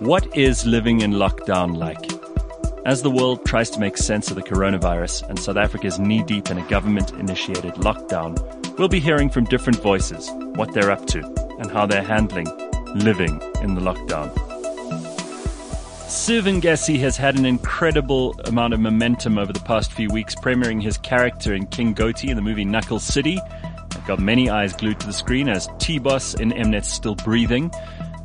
What is living in lockdown like? As the world tries to make sense of the coronavirus and South Africa is knee deep in a government initiated lockdown, we'll be hearing from different voices what they're up to and how they're handling living in the lockdown. Siv Ngesi has had an incredible amount of momentum over the past few weeks, premiering his character in King Goatee in the movie Knuckle City. I've got many eyes glued to the screen as T-Boss in Mnet's Still Breathing.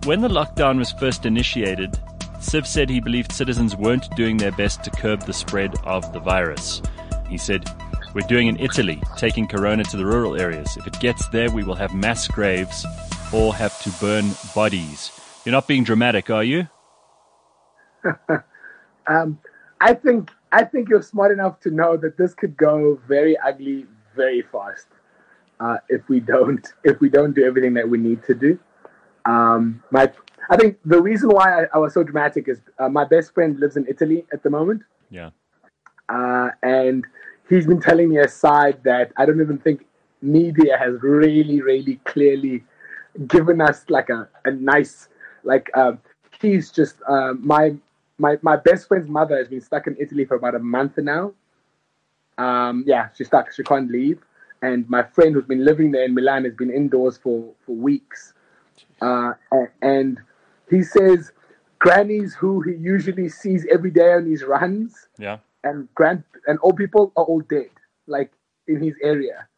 When the lockdown was first initiated, Siv said he believed citizens weren't doing their best to curb the spread of the virus. He said, We're doing in Italy, taking corona to the rural areas. If it gets there, we will have mass graves or have to burn bodies. You're not being dramatic, are you? um, I think I think you're smart enough to know that this could go very ugly very fast uh, if we don't if we don't do everything that we need to do. Um, my, I think the reason why I, I was so dramatic is uh, my best friend lives in Italy at the moment. Yeah. Uh, and he's been telling me aside that I don't even think media has really, really clearly given us like a, a nice, like, um, he's just, uh, my, my, my best friend's mother has been stuck in Italy for about a month now. Um, yeah, she's stuck. She can't leave. And my friend who's been living there in Milan has been indoors for, for weeks. Uh, and he says grannies who he usually sees every day on his runs, yeah, and grand and old people are all dead, like in his area.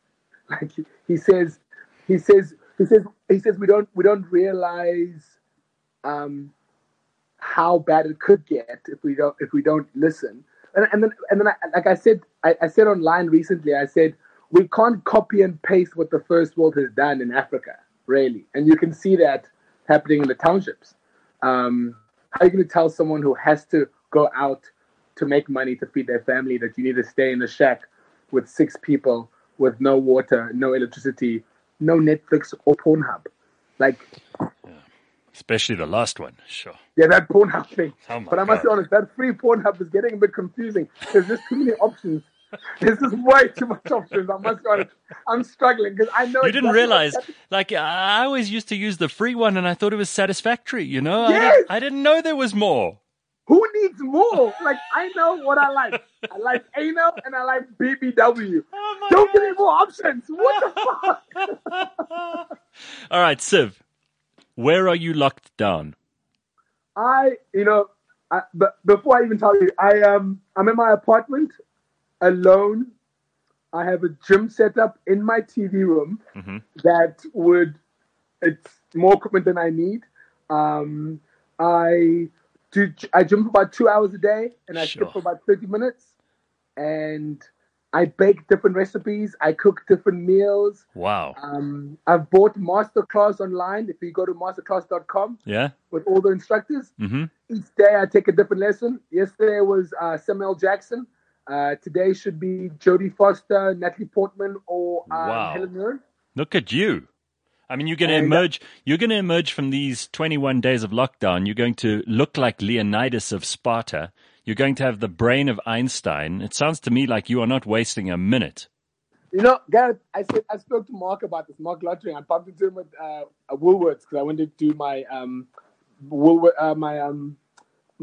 Like he says, he says, he says, he says we don't we don't realize um, how bad it could get if we don't if we don't listen. And, and then and then I, like I said, I, I said online recently, I said we can't copy and paste what the first world has done in Africa really. And you can see that happening in the townships. Um, how are you going to tell someone who has to go out to make money to feed their family that you need to stay in a shack with six people with no water, no electricity, no Netflix or Pornhub? Like, yeah. especially the last one, sure. Yeah, that Pornhub thing. Oh but I must God. be honest, that free Pornhub is getting a bit confusing. There's just too many options this is way too much options. I must go. I'm struggling because I know you didn't realize. Like I always used to use the free one, and I thought it was satisfactory. You know, yes! I, didn't, I didn't know there was more. Who needs more? Like I know what I like. I like anal and I like BBW. Oh Don't God. give me more options. What the fuck? All right, Siv, where are you locked down? I, you know, I, but before I even tell you, I um, I'm in my apartment alone. I have a gym set up in my TV room mm-hmm. that would it's more equipment than I need. Um, I do I gym for about two hours a day and I sure. skip for about thirty minutes, and I bake different recipes. I cook different meals. Wow. Um, I've bought masterclass online. If you go to masterclass.com, yeah, with all the instructors, mm-hmm. each day I take a different lesson. Yesterday was uh, Samuel Jackson. Uh, today should be Jodie Foster, Natalie Portman, or um, wow. Helen Mirren. Look at you. I mean, you're going to uh, emerge. You're going to emerge from these 21 days of lockdown. You're going to look like Leonidas of Sparta. You're going to have the brain of Einstein. It sounds to me like you are not wasting a minute. You know, Gareth, I said I spoke to Marc about this. Marc Lottering. I bumped into him at uh, Woolworths because I wanted to do my um, Woolworth, uh, my um,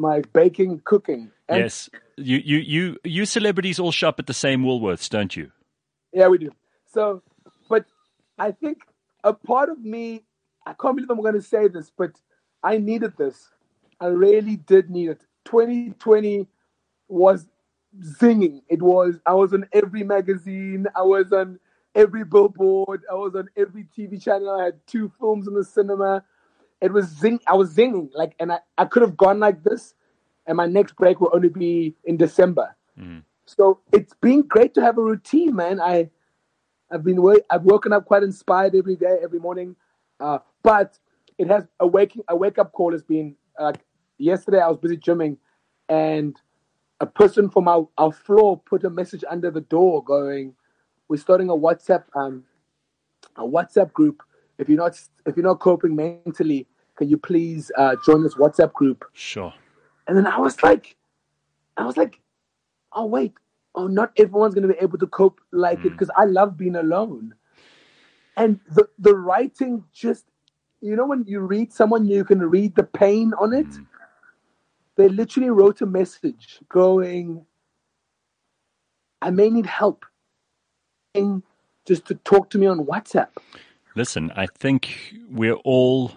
my baking cooking. And yes, you you you you celebrities all shop at the same Woolworths, don't you? Yeah, we do. So, but I think a part of me, I can't believe I'm going to say this, but I needed this. I really did need it. 2020 was zinging. It was. I was on every magazine. I was on every billboard. I was on every TV channel. I had two films in the cinema it was zing. I was zinging like, and I, I could have gone like this, and my next break will only be in December. Mm. So it's been great to have a routine, man. I I've been I've woken up quite inspired every day, every morning. Uh, but it has a waking a wake up call has been like uh, yesterday. I was busy gymming, and a person from our, our floor put a message under the door going, "We're starting a WhatsApp um a WhatsApp group if you're not if you're not coping mentally, can you please uh, join this WhatsApp group? Sure. And then I was like, I was like, oh wait, oh not everyone's gonna be able to cope like mm. it because I love being alone. And the the writing just, you know, when you read someone, you can read the pain on it. Mm. they literally wrote a message going, I may need help. Just to talk to me on WhatsApp. Listen, I think we're all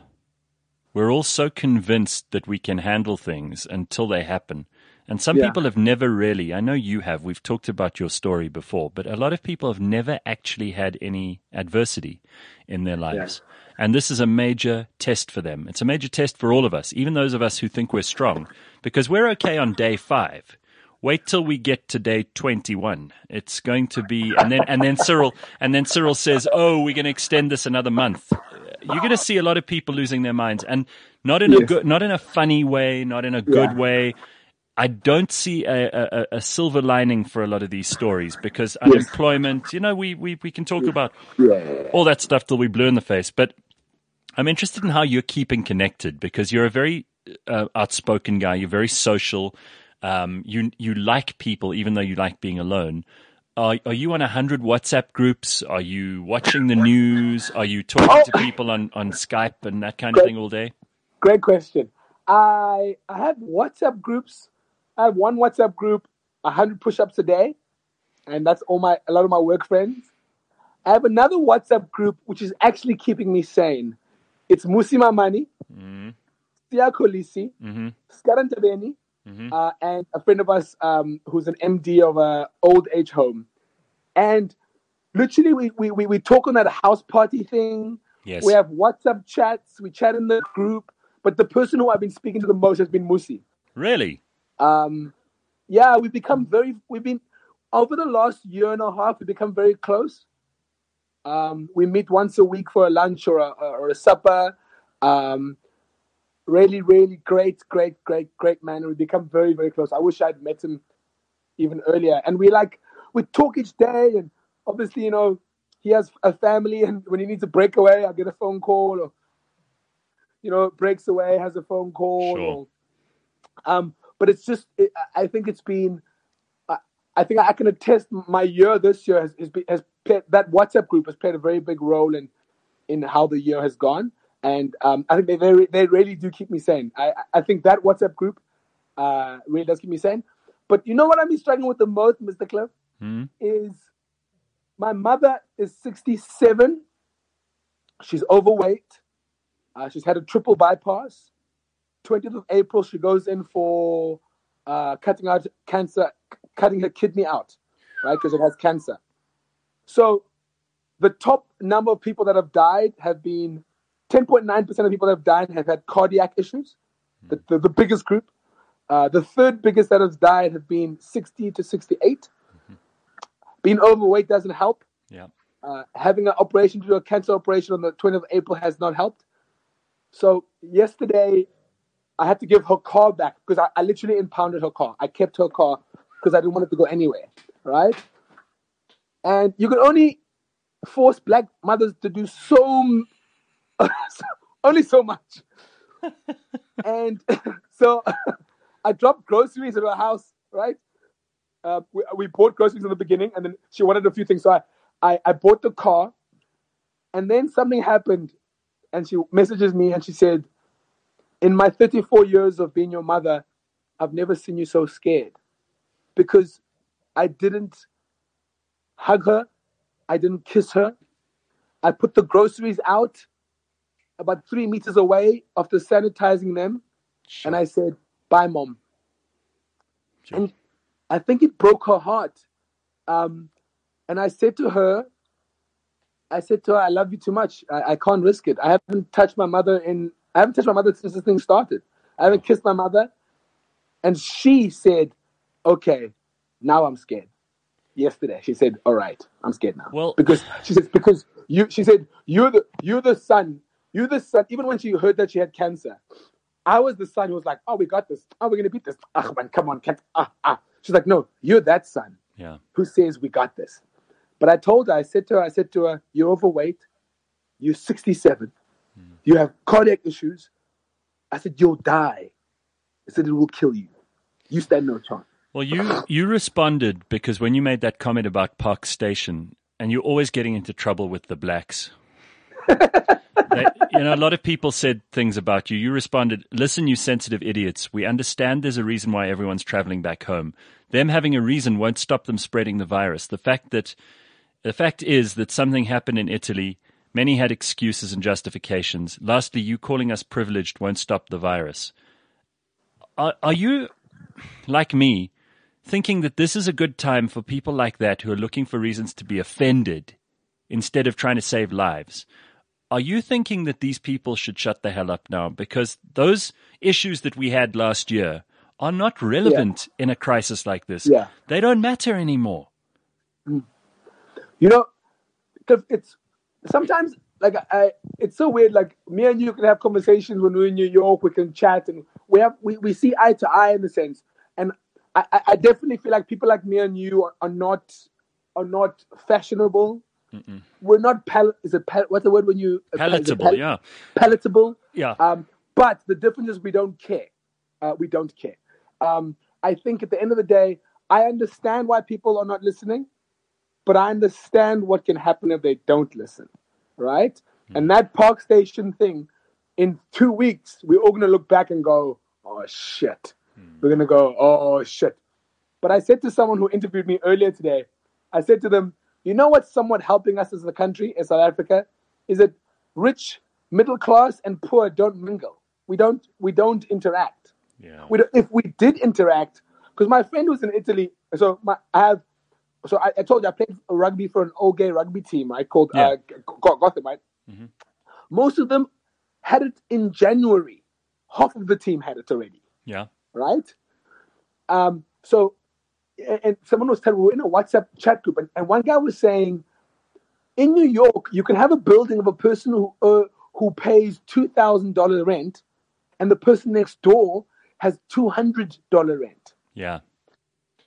we're all so convinced that we can handle things until they happen. And some Yeah. people have never really, I know you have, we've talked about your story before, but a lot of people have never actually had any adversity in their lives. And this is a major test for them. It's a major test for all of us, even those of us who think we're strong, because we're okay on day five. Wait till we get to day 21. It's going to be, and then, and then Cyril, and then Cyril says, Oh, we're going to extend this another month. You're going to see a lot of people losing their minds and not in a good, not in a funny way, not in a good Yeah. way. I don't see a, a, a silver lining for a lot of these stories because unemployment, you know, we, we, we can talk about Yeah. all that stuff till we blue in the face. But I'm interested in how you're keeping connected because you're a very uh, outspoken guy. You're very social. Um, you you like people even though you like being alone. Are are you on a hundred WhatsApp groups? Are you watching the news? Are you talking Oh. to people on, on Skype and that kind of thing all day? Great question. I I have WhatsApp groups. I have one WhatsApp group, hundred push-ups a day, and that's all my a lot of my work friends. I have another WhatsApp group which is actually keeping me sane. It's Mmusi Maimane, Mm-hmm. Siya Kolisi, Mm-hmm. Mhm. uh, and a friend of us um, who's an MD of a old age home. And literally, we, we, we, we talk on that house party thing. Yes. We have WhatsApp chats. We chat in the group. But the person who I've been speaking to the most has been Mmusi. really? Um, yeah, we've become very, we've been, over the last year and a half, we've become very close. Um, we meet once a week for a lunch or a, or a supper. Um, really, really great, great, great, great man. We become very, very close. I wish I'd met him even earlier. And we like, we talk each day. And obviously, you know, he has a family. And when he needs a breakaway, I get a phone call or, you know, breaks away, has a phone call. Sure. Or, um, but it's just, it, I think it's been, I, I think I can attest my year this year has, has, been, has played, that WhatsApp group has played a very big role in, in how the year has gone. And um, I think they, they, they really do keep me sane. I, I think that WhatsApp group uh, really does keep me sane. But you know what been struggling with the most, Mr. Cliff, Hmm? is my mother is 67. She's overweight. Uh, she's had a triple bypass. 20th of April, she goes in for uh, cutting out cancer, cutting her kidney out, right? Because it has cancer. So the top number of people that have died have been 10.9% of people that have died have had cardiac issues, the, the, the biggest group. Uh, the third biggest that has died have been 60 to 68. Being overweight doesn't help. Yeah. Uh, having an operation to do a cancer operation on the 20th of April has not helped. So yesterday, I had to give her car back because I, I literally impounded her car. I kept her car because I didn't want it to go anywhere, right? And you can only force black mothers to do so, only so much. and so I dropped groceries at her house, right? Uh, we, we bought groceries in the beginning, and then she wanted a few things. So I, I, I bought the car, and then something happened, and she messages me and she said, "In my 34 years of being your mother, I've never seen you so scared, because I didn't hug her, I didn't kiss her, I put the groceries out about three meters away after sanitizing them, and I said, "Bye, mom." Sure. And I think it broke her heart. Um, and I said to her, I said to her, I love you too much. I, I can't risk it. I haven't touched my mother in, I haven't touched my mother since this thing started. I haven't kissed my mother. And she said, okay, now I'm scared. Yesterday, she said, all right, I'm scared now. Well- because she said, because you, she said, you're the, you're the son, you're the son, even when she heard that she had cancer, I was the son who was like, oh, we got this. Oh, we're going to beat this. Ah, man, come on, can't, ah, ah. She's like, no, you're that son Yeah. who says we got this. But I told her, I said to her, I said to her, you're overweight, you're 67, you have cardiac issues. I said, you'll die. I said, it will kill you. You stand no chance. Well, you you responded because when you made that comment about Park Station, and you're always getting into trouble with the blacks. They, you know, a lot of people said things about you. You responded, listen, you sensitive idiots. We understand there's a reason why everyone's traveling back home. Them having a reason won't stop them spreading the virus. The fact that, the fact is that something happened in Italy. Many had excuses and justifications. Lastly, you calling us privileged won't stop the virus. Are, are you, like me, thinking that this is a good time for people like that who are looking for reasons to be offended instead of trying to save lives. Are you thinking that these people should shut the hell up now? Because those issues that we had last year are not relevant yeah. in a crisis like this. Yeah. They don't matter anymore. Mm. You know, because it's sometimes like I, it's so weird. Like me and you can have conversations when we're in New York. We can chat and we have we, we see eye to eye in a sense. And I, I definitely feel like people like me and you are, are not are not fashionable. Mm-mm. We're not pal- is it pal- what's the word when you uh, palatable? Pal- yeah, palatable. Yeah. Um, but the difference is we don't care. Uh, we don't care. Um, I think at the end of the day, I understand why people are not listening, but I understand what can happen if they don't listen, right? Mm. And that park station thing, in two weeks, we're all gonna look back and go, "Oh shit." We're going to go, oh, shit. But I said to someone who interviewed me earlier today, I said to them, you know what's somewhat helping us as a country, as South Africa, is that rich, middle class, and poor don't mingle. We don't. We don't interact. Yeah. We don't, if we did interact, because my friend was in Italy, so my, I have. So I, I, told you I played rugby for an old gay rugby team. I called yeah. uh, Gotham. Right. Mm-hmm. Most of them had it in January. Half of the team had it already. Yeah right? Um, so, and someone was telling me we're in a WhatsApp chat group, and, and one guy was saying, in New York, you can have a building of a person who uh, who pays two thousand dollar rent, and the person next door has two hundred dollar rent. Yeah.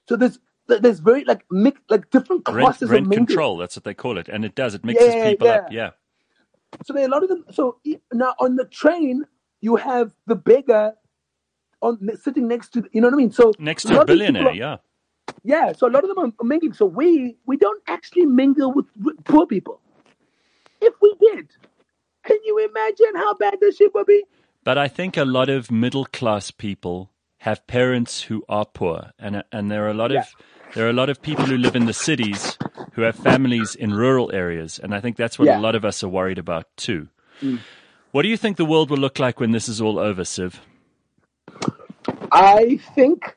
So there's there's very like mix like different classes rent, rent of control. That's what they call it, and it does. It mixes yeah, people yeah. up. Yeah. So there are a lot of them. So now on the train, you have the beggar on sitting next to you know what I mean. So next to a, a billionaire, are, yeah, yeah. So a lot of them are mingling. So we we don't actually mingle with, with poor people. If we did, can you imagine how bad this shit would be? But I think a lot of middle class people have parents who are poor, and and there are a lot yeah. of there are a lot of people who live in the cities who have families in rural areas, and I think that's what yeah. a lot of us are worried about too. Mm. What do you think the world will look like when this is all over, Siv? I think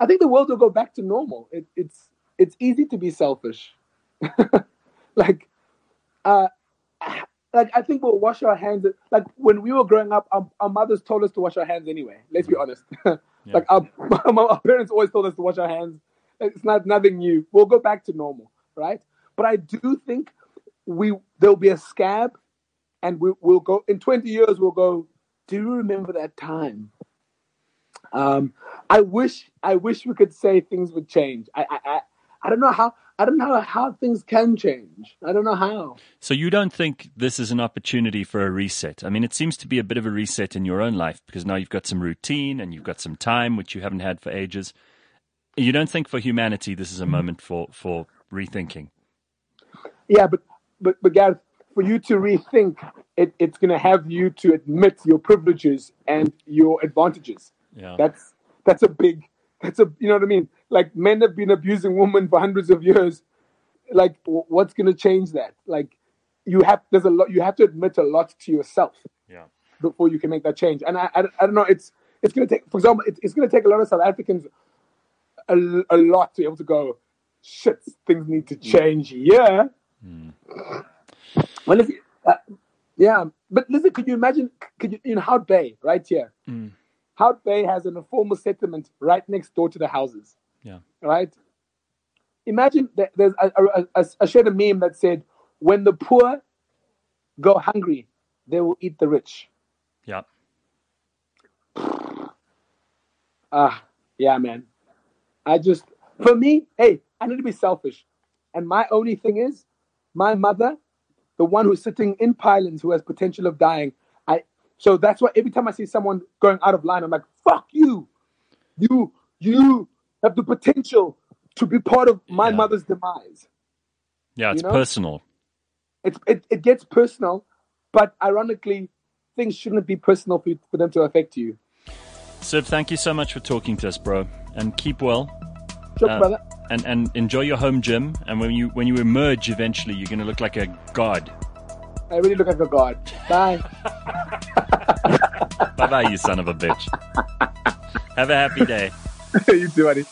I think the world will go back to normal. It, it's it's easy to be selfish. like uh like I think we'll wash our hands. Like when we were growing up, our, our mothers told us to wash our hands anyway. Let's be honest. yeah. Like our, our parents always told us to wash our hands. It's not nothing new. We'll go back to normal, right? But I do think we there'll be a scab, and we, we'll go in twenty years. We'll go. Do you remember that time um, I wish I wish we could say things would change. I, I, I, I don't know how I don't know how things can change. I don't know how. So you don't think this is an opportunity for a reset? I mean, it seems to be a bit of a reset in your own life because now you've got some routine and you've got some time which you haven't had for ages. You don't think for humanity this is a moment for for rethinking? Yeah, but but but Gareth, for you to rethink, it, it's going to have you to admit your privileges and your advantages. Yeah. That's that's a big that's a you know what I mean? Like men have been abusing women for hundreds of years. Like what's going to change that? Like you have there's a lot you have to admit a lot to yourself. Yeah. Before you can make that change. And I I, I don't know it's it's going to take for example it, it's going to take a lot of South Africans a, a lot to be able to go shit things need to change yeah. Mm. Well, if, uh, yeah, but listen, could you imagine? Could you in Hout Bay, right here? Mm. Hout Bay has an informal settlement right next door to the houses. Yeah. Right? Imagine that there's I shared a meme that said, when the poor go hungry, they will eat the rich. Yeah. Ah, yeah, man. I just, for me, hey, I need to be selfish. And my only thing is, my mother, the one who's sitting in pylons who has potential of dying, so that's why every time I see someone going out of line, I'm like, fuck you. You you have the potential to be part of my yeah. mother's demise. Yeah, it's you know? personal. It's it, it gets personal, but ironically, things shouldn't be personal for, for them to affect you. Siv, thank you so much for talking to us, bro, and keep well. Sure, Uh, brother. And and enjoy your home gym. And when you when you emerge eventually, you're going to look like a god. I really look like a god. Bye. Bye bye, you son of a bitch. Have a happy day. you too, buddy.